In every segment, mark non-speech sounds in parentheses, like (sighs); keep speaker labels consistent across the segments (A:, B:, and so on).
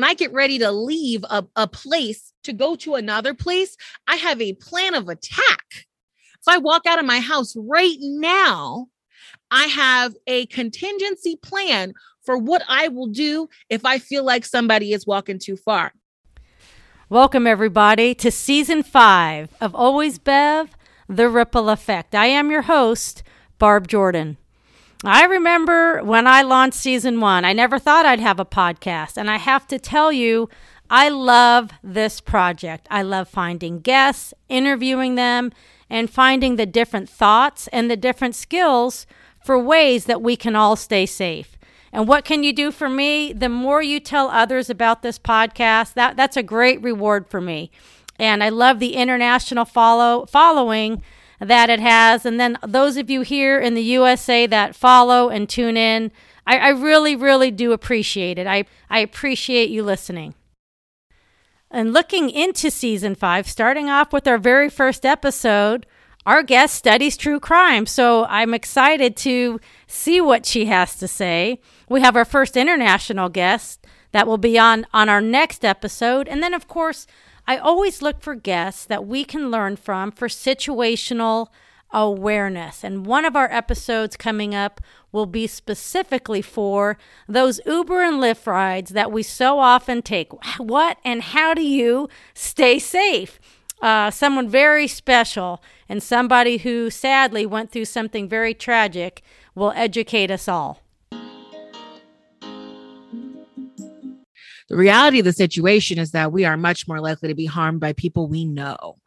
A: when I get ready to leave a, a place to go to another place, I have a plan of attack. If I walk out of my house right now, I have a contingency plan for what I will do if I feel like somebody is walking too far.
B: Welcome, everybody, to season five of Always Bev The Ripple Effect. I am your host, Barb Jordan. I remember when I launched season one, I never thought I'd have a podcast. And I have to tell you, I love this project. I love finding guests, interviewing them, and finding the different thoughts and the different skills for ways that we can all stay safe. And what can you do for me? The more you tell others about this podcast, that, that's a great reward for me. And I love the international follow following that it has. And then those of you here in the USA that follow and tune in, I, I really, really do appreciate it. I, I appreciate you listening. And looking into season five, starting off with our very first episode, our guest studies true crime. So I'm excited to see what she has to say. We have our first international guest that will be on on our next episode. And then of course, I always look for guests that we can learn from for situational awareness. And one of our episodes coming up will be specifically for those Uber and Lyft rides that we so often take. What and how do you stay safe? Uh, someone very special and somebody who sadly went through something very tragic will educate us all.
A: The reality of the situation is that we are much more likely to be harmed by people we know.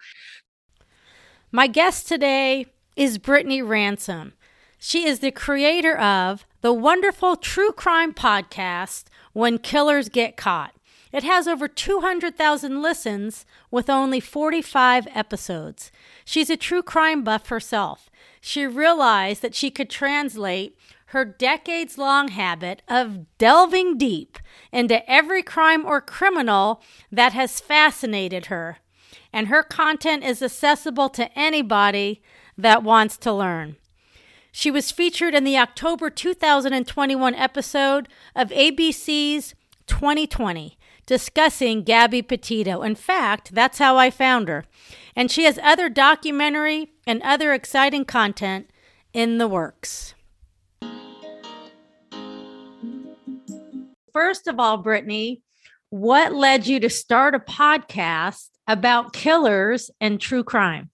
B: My guest today is Brittany Ransom. She is the creator of the wonderful true crime podcast, When Killers Get Caught. It has over 200,000 listens with only 45 episodes. She's a true crime buff herself. She realized that she could translate her decades long habit of delving deep into every crime or criminal that has fascinated her. And her content is accessible to anybody that wants to learn. She was featured in the October 2021 episode of ABC's 2020 discussing Gabby Petito. In fact, that's how I found her. And she has other documentary and other exciting content in the works. First of all, Brittany, what led you to start a podcast about killers and true crime?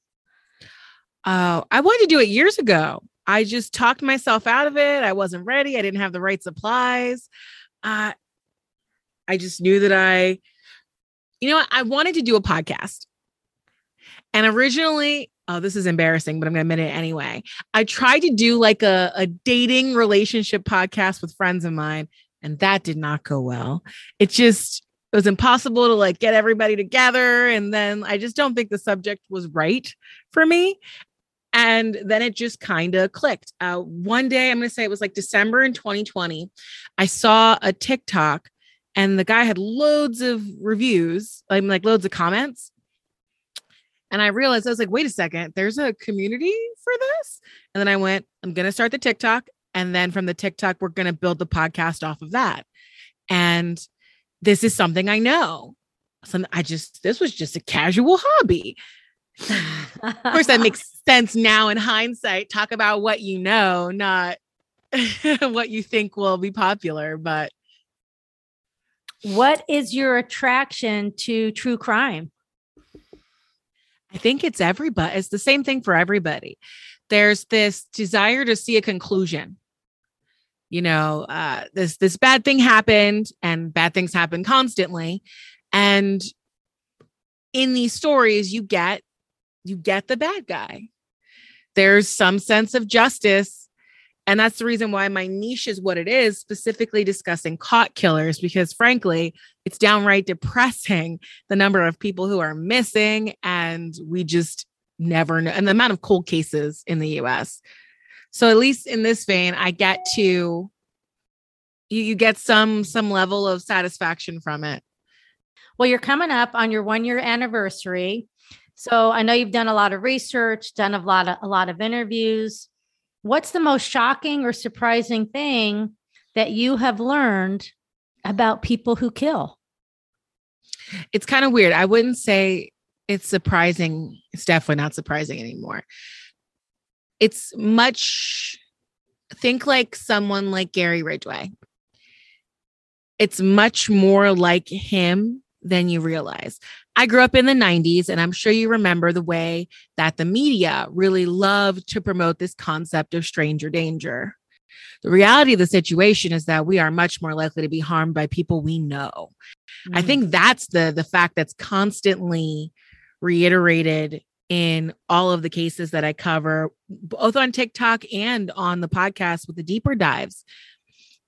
A: Oh, I wanted to do it years ago. I just talked myself out of it. I wasn't ready. I didn't have the right supplies. Uh, I just knew that I, you know. I wanted to do a podcast. And originally, oh, this is embarrassing, but I'm going to admit it anyway. I tried to do like a, a dating relationship podcast with friends of mine and that did not go well. It just it was impossible to like get everybody together and then I just don't think the subject was right for me. And then it just kind of clicked. Uh, one day, I'm going to say it was like December in 2020. I saw a TikTok and the guy had loads of reviews, like, like loads of comments. And I realized I was like, wait a second, there's a community for this. And then I went, I'm going to start the TikTok and then from the TikTok, we're going to build the podcast off of that. And this is something I know. So I just, this was just a casual hobby. of course, that makes (laughs) sense now in hindsight. Talk about what you know, not (laughs) what you think will be popular. But
B: what is your attraction to true crime?
A: I think it's everybody. It's the same thing for everybody. There's this desire to see a conclusion. You know uh, this this bad thing happened and bad things happen constantly. And in these stories you get you get the bad guy. There's some sense of justice. And that's the reason why my niche is what it is specifically discussing caught killers because frankly it's downright depressing the number of people who are missing and we just never know and the amount of cold cases in the US so at least in this vein, I get to you, you get some some level of satisfaction from it.
B: Well, you're coming up on your one year anniversary. So I know you've done a lot of research, done a lot of a lot of interviews. What's the most shocking or surprising thing that you have learned about people who kill?
A: It's kind of weird. I wouldn't say it's surprising. It's definitely not surprising anymore. It's much think like someone like Gary Ridgway. It's much more like him than you realize. I grew up in the 90s, and I'm sure you remember the way that the media really loved to promote this concept of stranger danger. The reality of the situation is that we are much more likely to be harmed by people we know. Mm. I think that's the the fact that's constantly reiterated in all of the cases that I cover, both on TikTok and on the podcast with the deeper dives.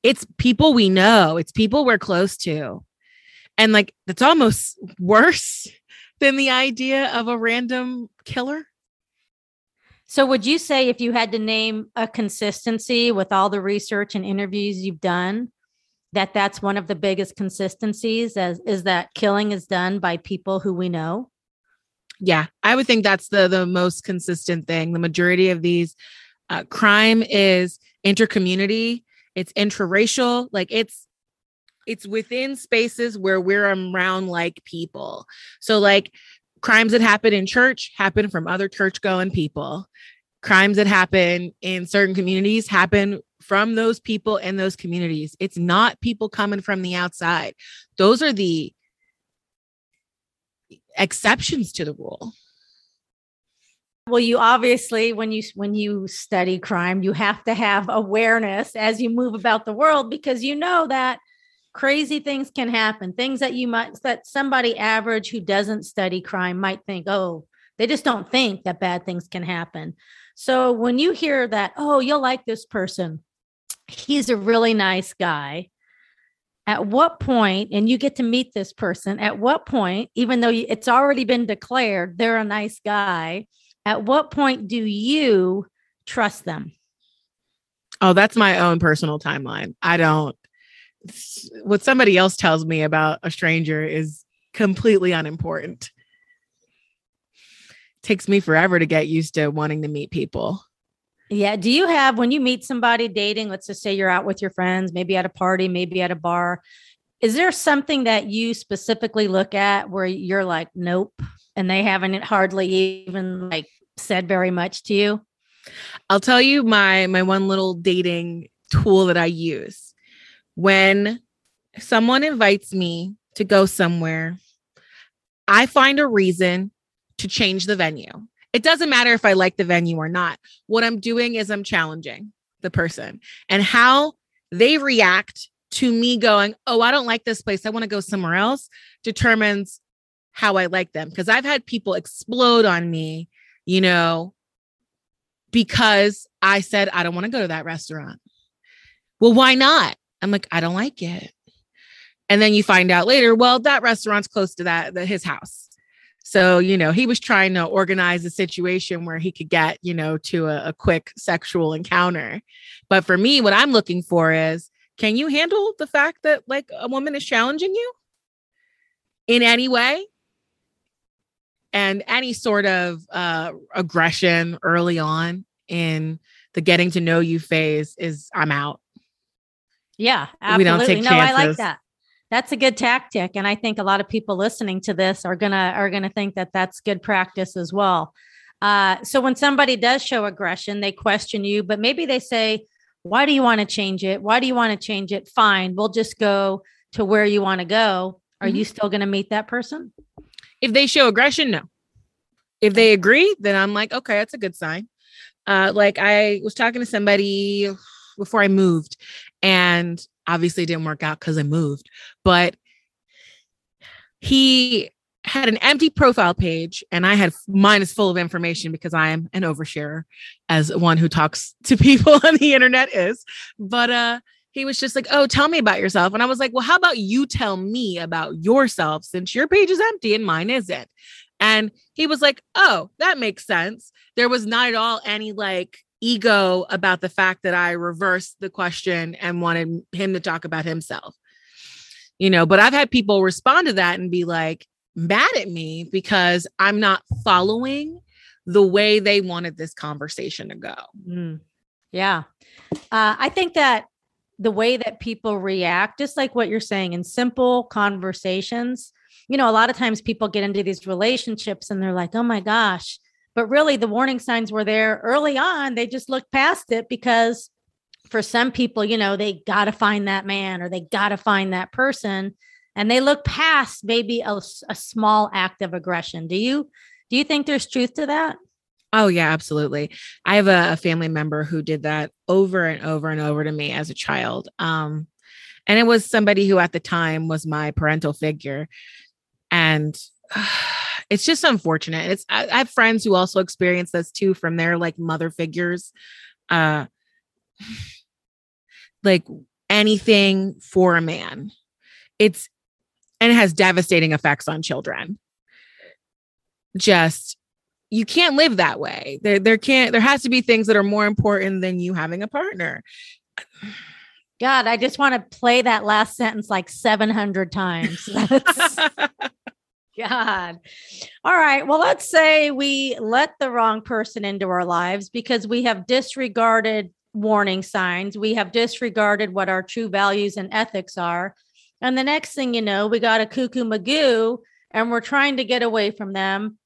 A: It's people we know, it's people we're close to. And like, that's almost (laughs) worse than the idea of a random killer.
B: So, would you say if you had to name a consistency with all the research and interviews you've done, that that's one of the biggest consistencies as is that killing is done by people who we know?
A: Yeah, I would think that's the the most consistent thing. The majority of these uh, crime is intercommunity, it's intraracial, like it's it's within spaces where we're around like people. So like crimes that happen in church happen from other church going people. Crimes that happen in certain communities happen from those people in those communities. It's not people coming from the outside. Those are the exceptions to the rule.
B: Well you obviously when you when you study crime you have to have awareness as you move about the world because you know that crazy things can happen. Things that you might that somebody average who doesn't study crime might think oh they just don't think that bad things can happen. So when you hear that oh you'll like this person. He's a really nice guy at what point and you get to meet this person at what point even though it's already been declared they're a nice guy at what point do you trust them?
A: Oh that's my own personal timeline. I don't what somebody else tells me about a stranger is completely unimportant. Takes me forever to get used to wanting to meet people
B: yeah. Do you have, when you meet somebody dating, let's just say you're out with your friends, maybe at a party, maybe at a bar, is there something that you specifically look at where you're like, nope, and they haven't hardly even like said very much to you?
A: I'll tell you my my one little dating tool that I use. When someone invites me to go somewhere, I find a reason to change the venue. It doesn't matter if I like the venue or not. What I'm doing is I'm challenging the person and how they react to me going, Oh, I don't like this place. I want to go somewhere else determines how I like them. Because I've had people explode on me, you know, because I said, I don't want to go to that restaurant. Well, why not? I'm like, I don't like it. And then you find out later, well, that restaurant's close to that, the, his house. So, you know, he was trying to organize a situation where he could get, you know, to a, a, quick sexual encounter. But for me, what I'm looking for is can you handle the fact that like a woman is challenging you in any way? And any sort of uh, aggression early on in the getting to know you phase is I'm out.
B: Yeah, absolutely. We don't take chances. No, I like that that's a good tactic and i think a lot of people listening to this are gonna are gonna think that that's good practice as well. Uh, so when somebody does show aggression they question you but maybe they say why do you want to change it? Why do you want to change it? Fine we'll just go to where you want to go. Are mm-hmm. you still going to meet that person?
A: If they show aggression no. If they agree then i'm like okay that's a good sign. Uh, like i was talking to somebody before i moved and obviously didn't work out because I moved, but he had an empty profile page and I had mine is full of information because I am an oversharer as one who talks to (laughs) people on the internet is. But uh he was just like, "Oh, tell me about yourself." And I was like, "Well, how about you tell me about yourself since your page is empty and mine isn't?" And he was like, "Oh, that makes sense." There was not at all any like ego about the fact that I reversed the question and wanted him to talk about himself. You know, but I've had people respond to that and be like mad at me because I'm not following the way they wanted this conversation to go.
B: Mm. Yeah. Uh, I think that the way that people react, just like what you're saying in simple conversations, you know, a lot of times people get into these relationships and they're like, oh my gosh. But really, the warning signs were there early on. They just looked past it because for some people, you know, they got to find that man or they got to find that person and they look past maybe a, a small act of aggression. Do you do you think there's truth to that?
A: Oh yeah, absolutely. I have a, a, family member who did that over and over and over to me as a child. Um, and it was somebody who at the time was my parental figure, and uh, (sighs) it's just unfortunate. It's I, I, have friends who also experience this too from their like mother figures. Uh, like anything for a man. It's and it has devastating effects on children. Just you can't live that way. There there can't there has to be things that are more important than you having a partner.
B: God, I just want to play that last sentence like 700 times. (laughs) (laughs) God. All right. Well, let's say we let the wrong person into our lives because we have disregarded warning signs. We have disregarded what our true values and ethics are. And the next thing you know, we got a cuckoo magoo and we're trying to get away from them.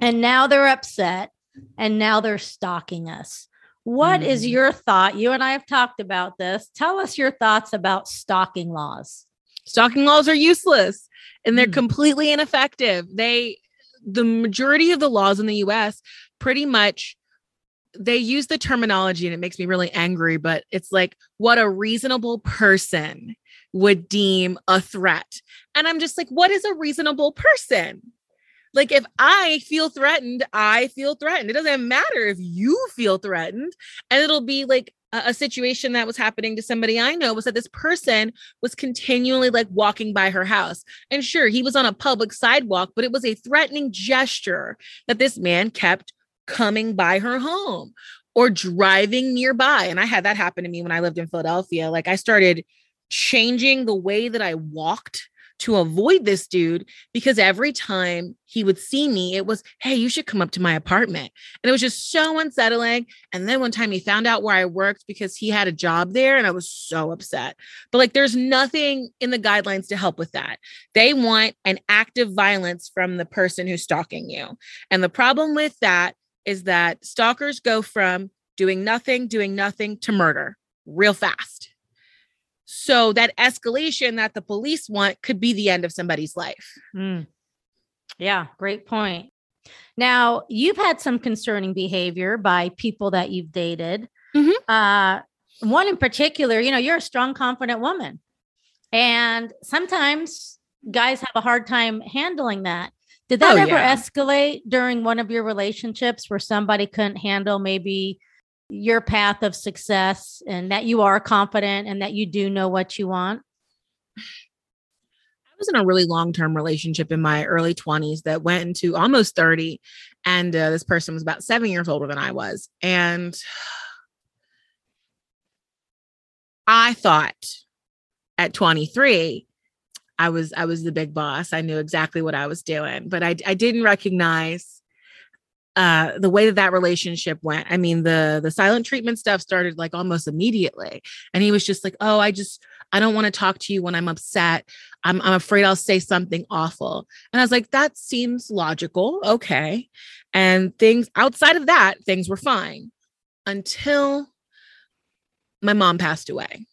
B: And now they're upset and now they're stalking us. What mm. is your thought? You and I have talked about this. Tell us your thoughts about stalking laws.
A: Stalking laws are useless and they're mm. completely ineffective. They, the majority of the laws in the US pretty much they use the terminology and it makes me really angry, but it's like what a reasonable person would deem a threat. And I'm just like, what is a reasonable person? Like, if I feel threatened, I feel threatened. It doesn't matter if you feel threatened. And it'll be like a, a situation that was happening to somebody I know was that this person was continually like walking by her house. And sure, he was on a public sidewalk, but it was a threatening gesture that this man kept coming by her home or driving nearby. And I had that happen to me when I lived in Philadelphia. Like I started changing the way that I walked to avoid this dude because every time he would see me, it was, Hey, you should come up to my apartment. And it was just so unsettling. And then one time he found out where I worked because he had a job there and I was so upset. But like, there's nothing in the guidelines to help with that. They want an active violence from the person who's stalking you. And the problem with that is that stalkers go from doing nothing, doing nothing to murder real fast. So that escalation that the police want could be the end of somebody's life. Mm.
B: Yeah, great point. Now, you've had some concerning behavior by people that you've dated. Mm-hmm. Uh, one in particular, you know, you're a strong, confident woman. And sometimes guys have a hard time handling that. Did that oh, ever yeah. escalate during one of your relationships where somebody couldn't handle maybe your path of success and that you are confident and that you do know what you want?
A: I was in a really long term relationship in my early 20s that went into almost 30. And uh, this person was about seven years older than I was. And (sighs) I thought at 23 I was I was the big boss. I knew exactly what I was doing, but I I didn't recognize uh, the way that that relationship went. I mean, the the silent treatment stuff started like almost immediately, and he was just like, "Oh, I just I don't want to talk to you when I'm upset. I'm I'm afraid I'll say something awful." And I was like, "That seems logical, okay." And things outside of that, things were fine until my mom passed away.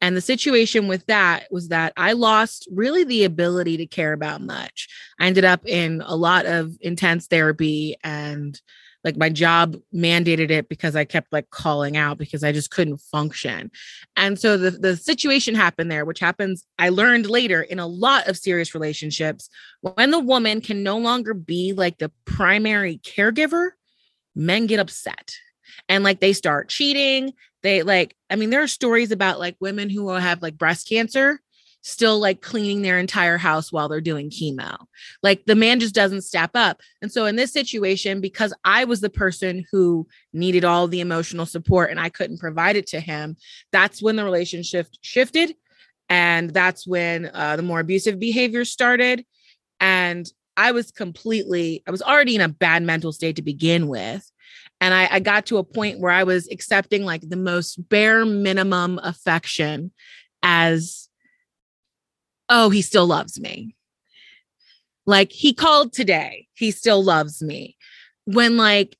A: And the situation with that was that I lost really the ability to care about much. I ended up in a lot of intense therapy and like my job mandated it because I kept like calling out because I just couldn't function. And so the the situation happened there which happens I learned later in a lot of serious relationships when the woman can no longer be like the primary caregiver, men get upset and like they start cheating they like i mean there are stories about like women who will have like breast cancer still like cleaning their entire house while they're doing chemo. Like the man just doesn't step up. And so in this situation because i was the person who needed all the emotional support and i couldn't provide it to him that's when the relationship shifted and that's when uh, the more abusive behavior started. And i was completely i was already in a bad mental state to begin with and I, I got to a point where I was accepting like the most bare minimum affection as, oh, he still loves me. Like he called today. He still loves me. When like,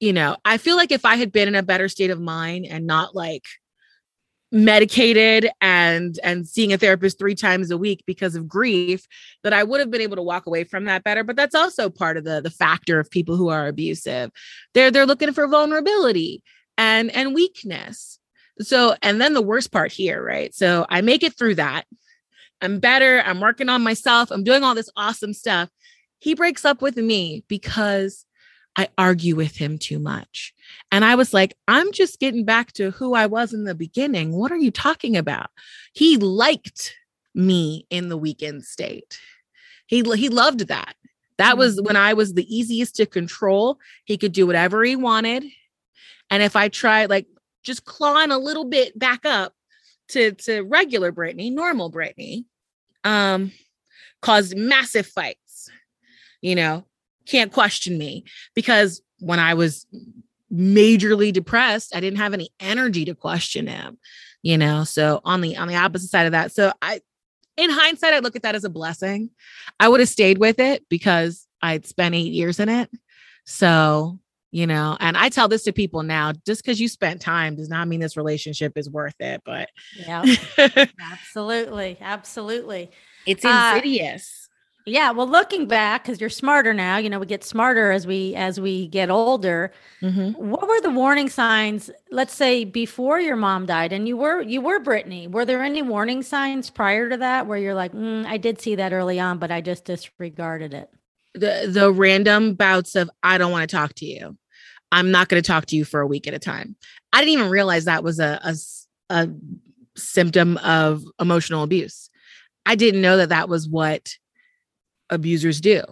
A: you know, I feel like if I had been in a better state of mind and not like medicated and and seeing a therapist three times a week because of grief that i would have been able to walk away from that better. But that's also part of the the factor of people who are abusive. They're they're looking for vulnerability and and weakness. So and then the worst part here right? So i make it through that. I'm better. I'm working on myself. I'm doing all this awesome stuff. He breaks up with me because I argue with him too much. And I was like, I'm just getting back to who I was in the beginning. What are you talking about? He liked me in the weekend state. He he loved that. That was when I was the easiest to control. He could do whatever he wanted. And if I tried like just clawing a little bit back up to to regular Brittany, normal Brittany, um, caused massive fights. You know, can't question me because when I was majorly depressed, I didn't have any energy to question him, you know. So on the on the opposite side of that, so I in hindsight, I look at that as a blessing. I would have stayed with it because I'd spent eight years in it. So, you know, and I tell this to people now just because you spent time does not mean this relationship is worth it. But
B: yeah, (laughs) absolutely. Absolutely.
A: It's insidious. Uh,
B: yeah, well, looking back, because you're smarter now, you know, we get smarter as we as we get older. Mm-hmm. What were the warning signs? Let's say before your mom died, and you were you were Brittany. Were there any warning signs prior to that where you're like, mm, I did see that early on, but I just disregarded it?
A: The the random bouts of I don't want to talk to you. I'm not going to talk to you for a week at a time. I didn't even realize that was a, a a symptom of emotional abuse. I didn't know that that was what abusers do.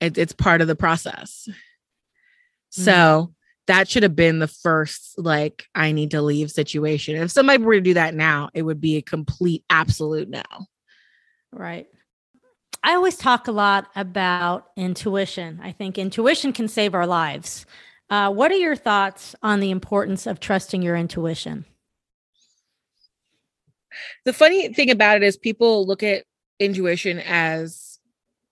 A: It, it's part of the process. Mm-hmm. So that should have been the first, like, I need to leave situation. If somebody were to do that now, it would be a complete absolute no.
B: Right. I always talk a lot about intuition. I think intuition can save our lives. Uh, what are your thoughts on the importance of trusting your intuition?
A: The funny thing about it is people look at intuition as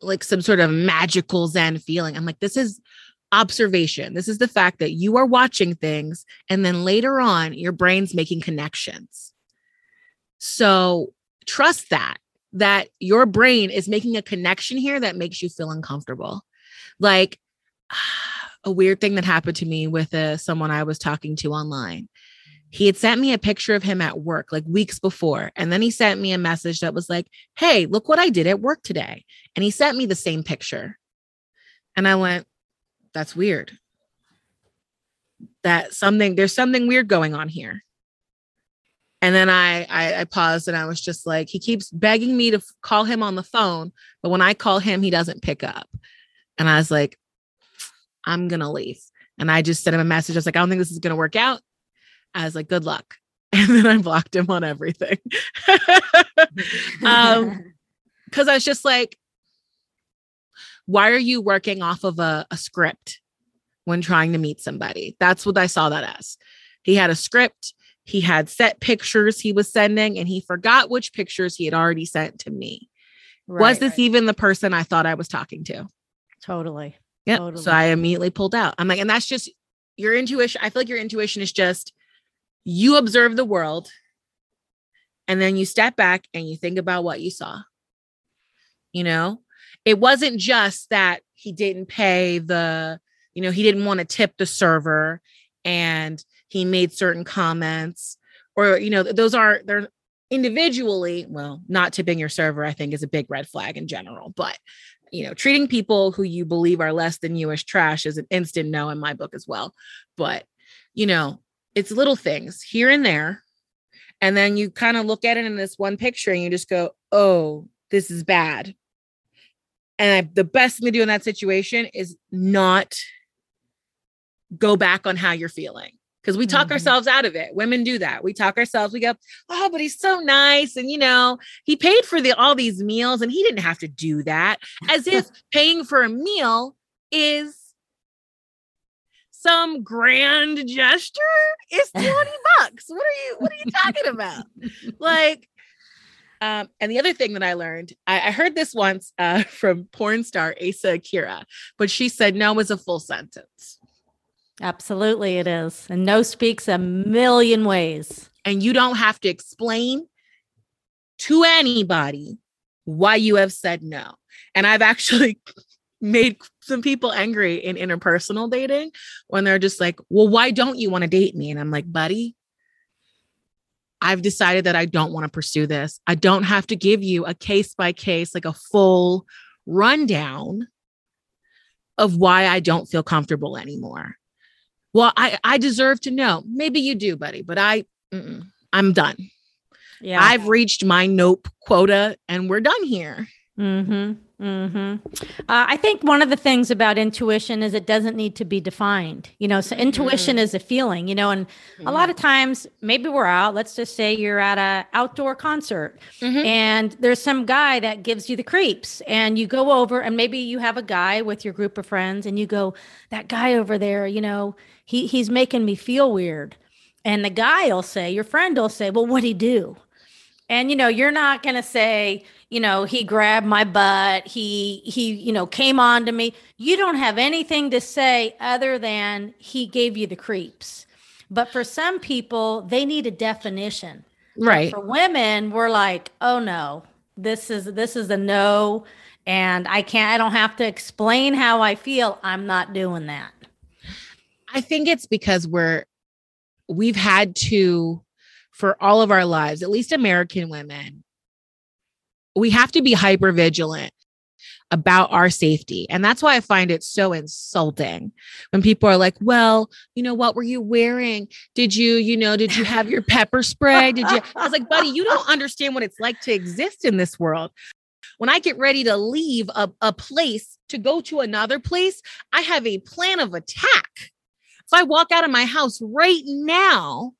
A: like some sort of magical zen feeling. I'm like, this is observation. This is the fact that you are watching things and then later on your brain's making connections. So trust that that your brain is making a connection here that makes you feel uncomfortable. Like (sighs) a weird thing that happened to me with uh, someone I was talking to online he had sent me a picture of him at work like weeks before. And then he sent me a message that was like, Hey, look what I did at work today. And he sent me the same picture. And I went, That's weird. That something, there's something weird going on here. And then I, I, I paused and I was just like, he keeps begging me to call him on the phone, but when I call him, he doesn't pick up. And I was like, I'm gonna leave. And I just sent him a message. I was like, I don't think this is gonna work out. I was like, good luck. (laughs) And then I blocked him on everything. (laughs) um, (laughs) because I was just like, why are you working off of a, a script when trying to meet somebody? That's what I saw that as. He had a script, he had set pictures he was sending, and he forgot which pictures he had already sent to me. Right, was this right. even the person I thought I was talking to?
B: Totally.
A: Yeah.
B: Totally.
A: So I immediately pulled out. I'm like, and that's just your intuition. I feel like your intuition is just you observe the world and then you step back and you think about what you saw. You know, it wasn't just that he didn't pay the, you know, he didn't want to tip the server and he made certain comments or, you know, those are, they're individually, well, not tipping your server, I think is a big red flag in general, but you know, treating people who you believe are less than you as trash is an instant no in my book as well. But, you know, it's little things here and there. And then you kind of look at it in this one picture and you just go, oh, this is bad. And I, the best thing to do in that situation is not go back on how you're feeling because we talk mm-hmm. ourselves out of it. Women do that. We talk ourselves. We go, "Oh, but he's so nice, and you know, he paid for the all these meals, and he didn't have to do that." As if paying for a meal is some grand gesture. It's (laughs) 20 bucks. What are you what are you talking about? Like Um, and the other thing that I learned, I, I heard this once uh, (laughs) from porn star Asa Akira, but she said no is a full sentence.
B: Absolutely, it is. And no speaks a million ways.
A: And you don't have to explain to anybody why you have said no. And I've actually made some people angry in interpersonal dating when they're just like, well, why don't you want to date me? And I'm like, buddy, I've decided that I don't want to pursue this. I don't have to give you a case by case, like a full rundown of why I don't feel comfortable anymore. Well, I, I deserve to know. Maybe you do, buddy, but I, I'm done. Yeah. I've reached my nope quota and we're done here.
B: Mm-hmm. Mm-hmm. Uh, I think one of the things about intuition is it doesn't need to be defined. You know, so mm-hmm. intuition is a feeling. You know, and mm-hmm. a lot of times maybe we're out. Let's just say you're at a outdoor concert, mm-hmm. and there's some guy that gives you the creeps, and you go over, and maybe you have a guy with your group of friends, and you go, that guy over there, you know, he he's making me feel weird, and the guy will say, your friend will say, well, what'd he do? And you know, you're not going to say, you know, he grabbed my butt, he he, you know, came on to me. You don't have anything to say other than he gave you the creeps. But for some people, they need a definition.
A: Right.
B: For women, we're like, "Oh no. This is this is a no and I can't I don't have to explain how I feel. I'm not doing that."
A: I think it's because we're we've had to for all of our lives, at least American women, we have to be hyper vigilant about our safety. And that's why I find it so insulting when people are like, well, you know, what were you wearing? Did you, you know, did you have your pepper spray? Did you? I was like, buddy, you don't understand what it's like to exist in this world. When I get ready to leave a, a place to go to another place, I have a plan of attack. If I walk out of my house right now,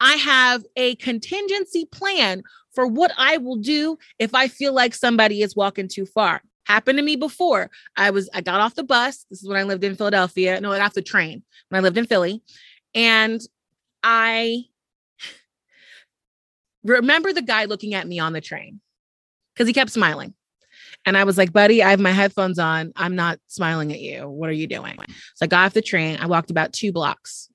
A: I have a contingency plan for what I will do if I feel like somebody is walking too far. Happened to me before. I was I got off the bus. This is when I lived in Philadelphia. No, I got off the train when I lived in Philly. And I (sighs) remember the guy looking at me on the train because he kept smiling. And I was like, buddy, I have my headphones on. I'm not smiling at you. What are you doing? So I got off the train. I walked about two blocks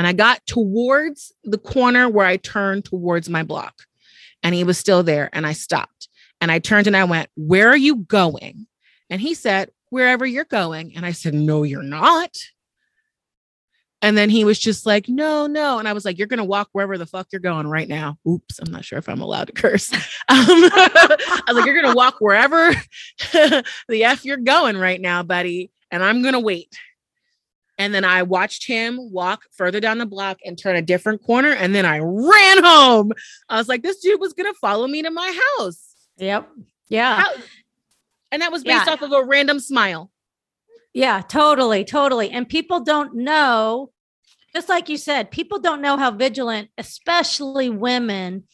A: and I got towards the corner where I turned towards my block. And he was still there. And I stopped and I turned and I went, Where are you going? And he said, Wherever you're going. And I said, No, you're not. And then he was just like, No, no. And I was like, You're going to walk wherever the fuck you're going right now. Oops. I'm not sure if I'm allowed to curse. (laughs) Um, I was like, You're going to walk wherever (laughs) the F you're going right now, buddy. And I'm going to wait. And then I watched him walk further down the block and turn a different corner. And then I ran home. I was like, this dude was going to follow me to my house.
B: Yep. Yeah. How-
A: and that was based yeah. off of a random smile.
B: Yeah, totally. Totally. And people don't know, just like you said, people don't know how vigilant, especially women,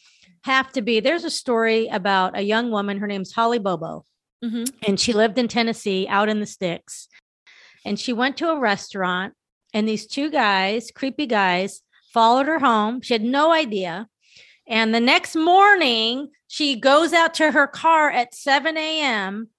B: have to be. There's a story about a young woman. Her name's Holly Bobo. Mm-hmm. And she lived in Tennessee out in the sticks and she went to a restaurant and these two guys, creepy guys, followed her home. She had no idea. And the next morning, she goes out to her car at 7 a.m.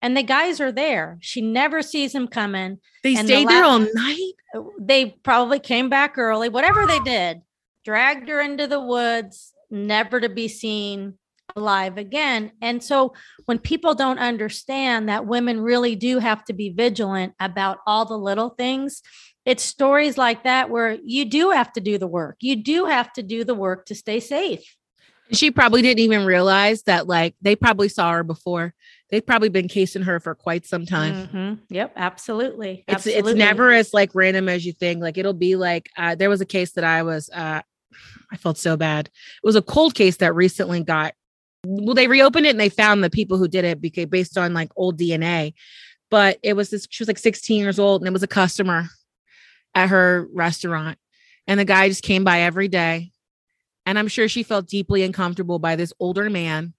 B: and the guys are there. She never sees them coming.
A: They and stayed the there all night.
B: They probably came back early, whatever they did, dragged her into the woods, never to be seen alive again. And so when people don't understand that women really do have to be vigilant about all the little things, it's stories like that where you do have to do the work. You do have to do the work to stay safe.
A: She probably didn't even realize that, like, they probably saw her before. They've probably been casing her for quite some time.
B: Mm-hmm. Yep, absolutely.
A: It's
B: absolutely.
A: it's never as like random as you think. Like it'll be like uh, there was a case that I was uh, (sighs) I felt so bad. It was a cold case that recently got well, they reopened it and they found the people who did it because based on like old DNA. But it was this, she was like 16 years old and it was a customer at her restaurant. And the guy just came by every day. And I'm sure she felt deeply uncomfortable by this older man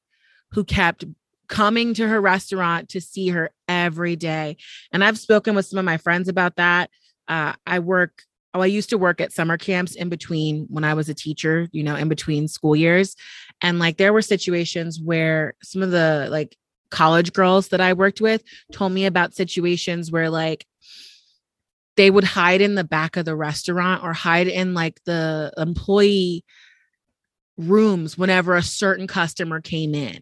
A: who kept coming to her restaurant to see her every day. And I've spoken with some of my friends about that. Uh, I work oh, I used to work at summer camps in between when I was a teacher, you know, in between school years. And like there were situations where some of the like college girls that I worked with told me about situations where like they would hide in the back of the restaurant or hide in like the employee rooms whenever a certain customer came in.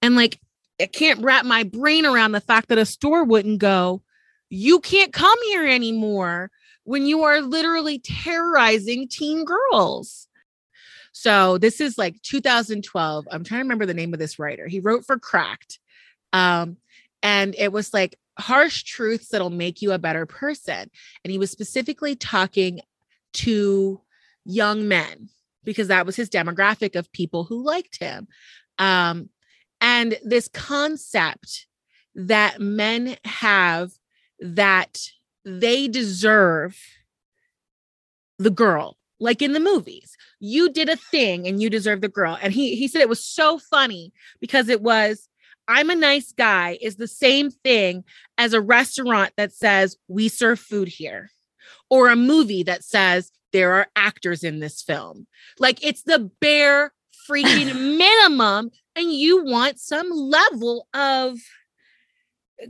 A: And like I can't wrap my brain around the fact that a store wouldn't go, you can't come here anymore when you are literally terrorizing teen girls. So this is like 2012. I'm trying to remember the name of this writer. He wrote for Cracked. Um, and it was like harsh truths that'll make you a better person. And he was specifically talking to young men because that was his demographic of people who liked him. Um, and this concept that men have that they deserve the girl like in the movies you did a thing and you deserve the girl. And he he said it was so funny because it was i'm a nice guy is the same thing as a restaurant that says we serve food here or a movie that says there are actors in this film. Like it's the bare freaking (laughs) minimum and you want some level of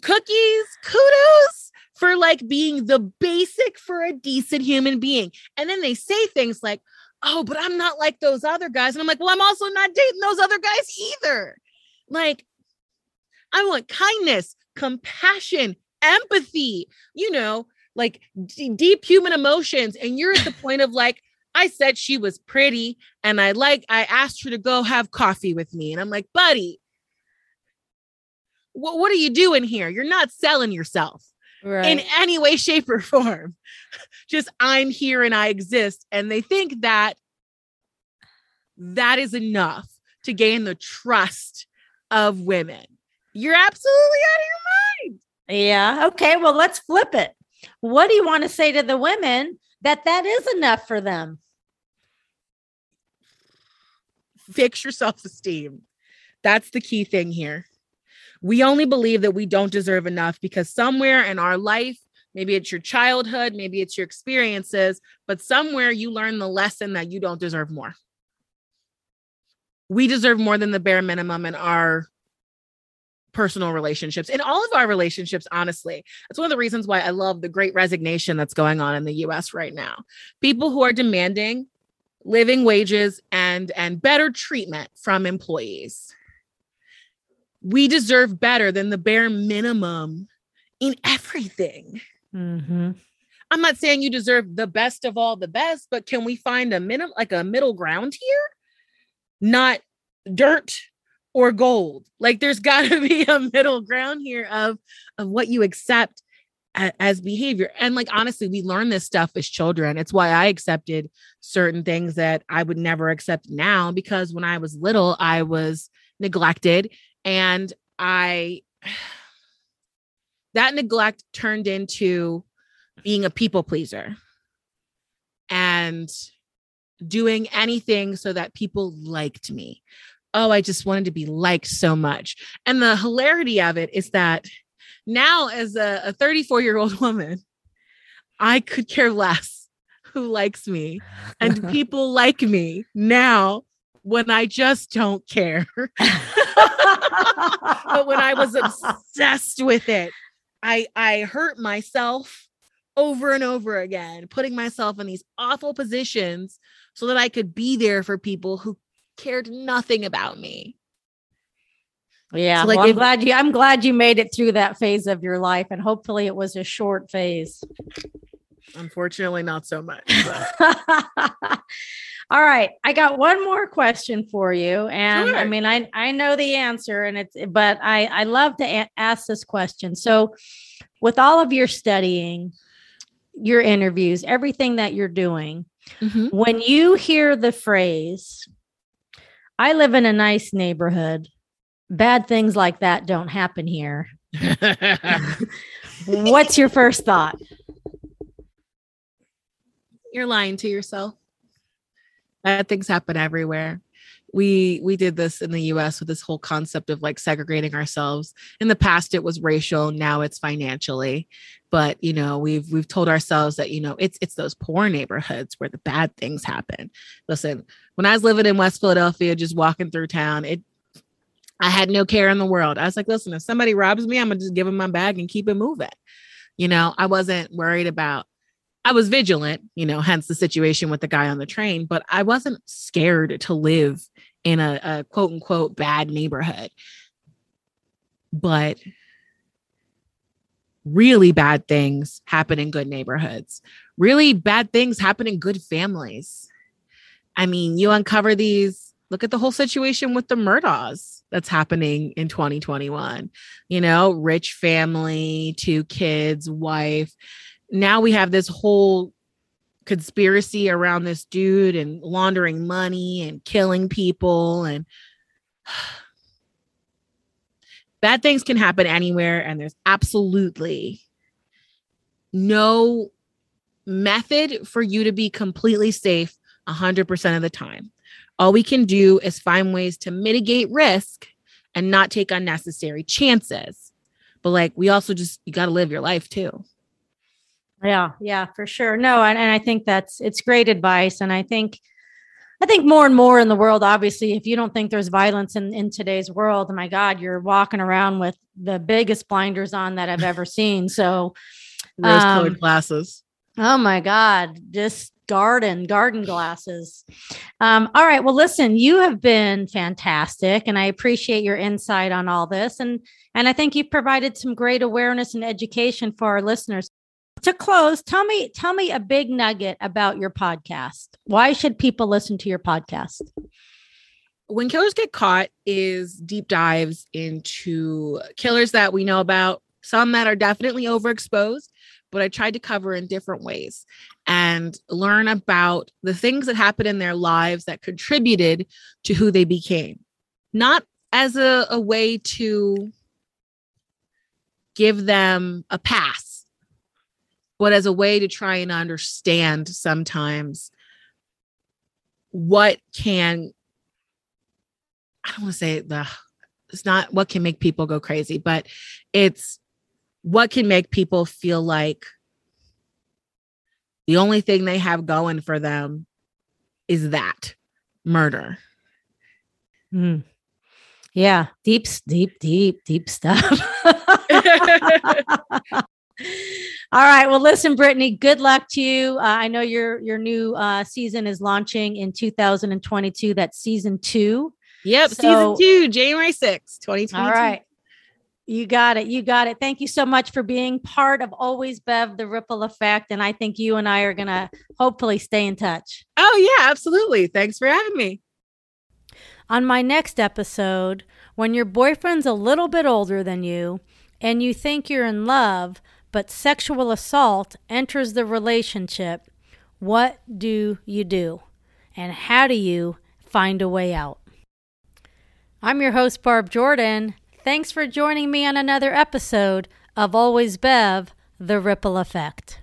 A: cookies, kudos for like being the basic for a decent human being. And then they say things like, oh, but I'm not like those other guys. And I'm like, well, I'm also not dating those other guys either. Like, I want kindness, compassion, empathy, you know, like d- deep human emotions. And you're at the (laughs) point of like, I said she was pretty and I like, I asked her to go have coffee with me. And I'm like, buddy, what, what are you doing here? You're not selling yourself right. in any way, shape, or form. Just I'm here and I exist. And they think that that is enough to gain the trust of women. You're absolutely out of your mind.
B: Yeah. Okay. Well, let's flip it. What do you want to say to the women that that is enough for them?
A: fix your self esteem. That's the key thing here. We only believe that we don't deserve enough because somewhere in our life, maybe it's your childhood, maybe it's your experiences, but somewhere you learn the lesson that you don't deserve more. We deserve more than the bare minimum in our personal relationships in all of our relationships honestly. That's one of the reasons why i love the great resignation that's going on in the us right now. People who are demanding living wages and and better treatment from employees we deserve better than the bare minimum in everything
B: mm-hmm.
A: i'm not saying you deserve the best of all the best but can we find a minimum like a middle ground here not dirt or gold like there's (laughs) got to be a middle ground here of of what you accept as behavior. And like honestly, we learn this stuff as children. It's why I accepted certain things that I would never accept now because when I was little, I was neglected and I (sighs) that neglect turned into being a people pleaser and doing anything so that people liked me. Oh, I just wanted to be liked so much. And the hilarity of it is that now as a 34 year old (laughs) woman i could care less who likes me and (laughs) people like me now when i just don't care (laughs) but when i was obsessed with it i i hurt myself over and over again putting myself in these awful positions so that i could be there for people who cared nothing about me
B: yeah, so like well, I'm glad you. I'm glad you made it through that phase of your life, and hopefully, it was a short phase.
A: Unfortunately, not so much. (laughs)
B: All right, I got one more question for you, and sure. I mean, I I know the answer, and it's but I I love to a- ask this question. So, with all of your studying, your interviews, everything that you're doing, mm-hmm. when you hear the phrase, "I live in a nice neighborhood," bad things like that don't happen here. (laughs) What's your first thought?
A: You're lying to yourself. Bad things happen everywhere. we we did this in the US with this whole concept of like segregating ourselves. In the past it was racial, now it's financially. But, you know, we've we've told ourselves that, you know, it's it's those poor neighborhoods where the bad things happen. Listen, when I was living in West Philadelphia just walking through town, it I had no care in the world. I was like, listen, if somebody robs me, I'm to just give them my bag and keep it moving. You know, I wasn't worried about I was vigilant, you know, hence the situation with the guy on the train, but I wasn't scared to live in a, a quote unquote bad neighborhood. But really bad things happen in good neighborhoods. Really bad things happen in good families. I mean, you uncover these, look at the whole situation with the Murdaughs that's happening in 2021. You know, rich family, two kids, wife. Now we have this whole conspiracy around this dude and laundering money and killing people and (sighs) bad things can happen anywhere and there's absolutely no method for you to be completely safe 100% of the time. All we can do is find ways to mitigate risk and not take unnecessary chances. But like we also just you got to live your life too
B: yeah, yeah, for sure. No, and, and I think that's it's great advice. And I think I think more and more in the world, obviously, if you don't think there's violence in, in today's world, my God, you're walking around with the biggest blinders on that I've ever seen. So
A: rose colored um, glasses.
B: Oh my God, just garden, garden glasses. Um, all right. Well, listen, you have been fantastic and I appreciate your insight on all this. And and I think you've provided some great awareness and education for our listeners to close tell me tell me a big nugget about your podcast. Why should people listen to your podcast?
A: When killers get caught is deep dives into killers that we know about some that are definitely overexposed but i tried to cover in different ways and learn about the things that happened in their lives that contributed to who they became. Not as a, a way to give them a pass but as a way to try and understand sometimes what can I don't want to say the it's not what can make people go crazy, but it's what can make people feel like the only thing they have going for them is that murder.
B: Mm. Yeah, deep, deep, deep, deep stuff. (laughs) (laughs) All right. Well, listen, Brittany, good luck to you. Uh, I know your your new uh, season is launching in 2022. That's season two.
A: Yep, so, season two, January 6th, 2022.
B: All right. You got it. You got it. Thank you so much for being part of Always Bev, the ripple effect. And I think you and I are going to hopefully stay in touch.
A: Oh, yeah, absolutely. Thanks for having me.
B: On my next episode, when your boyfriend's a little bit older than you and you think you're in love, but sexual assault enters the relationship, what do you do? And how do you find a way out? I'm your host, Barb Jordan. Thanks for joining me on another episode of Always Bev, The Ripple Effect.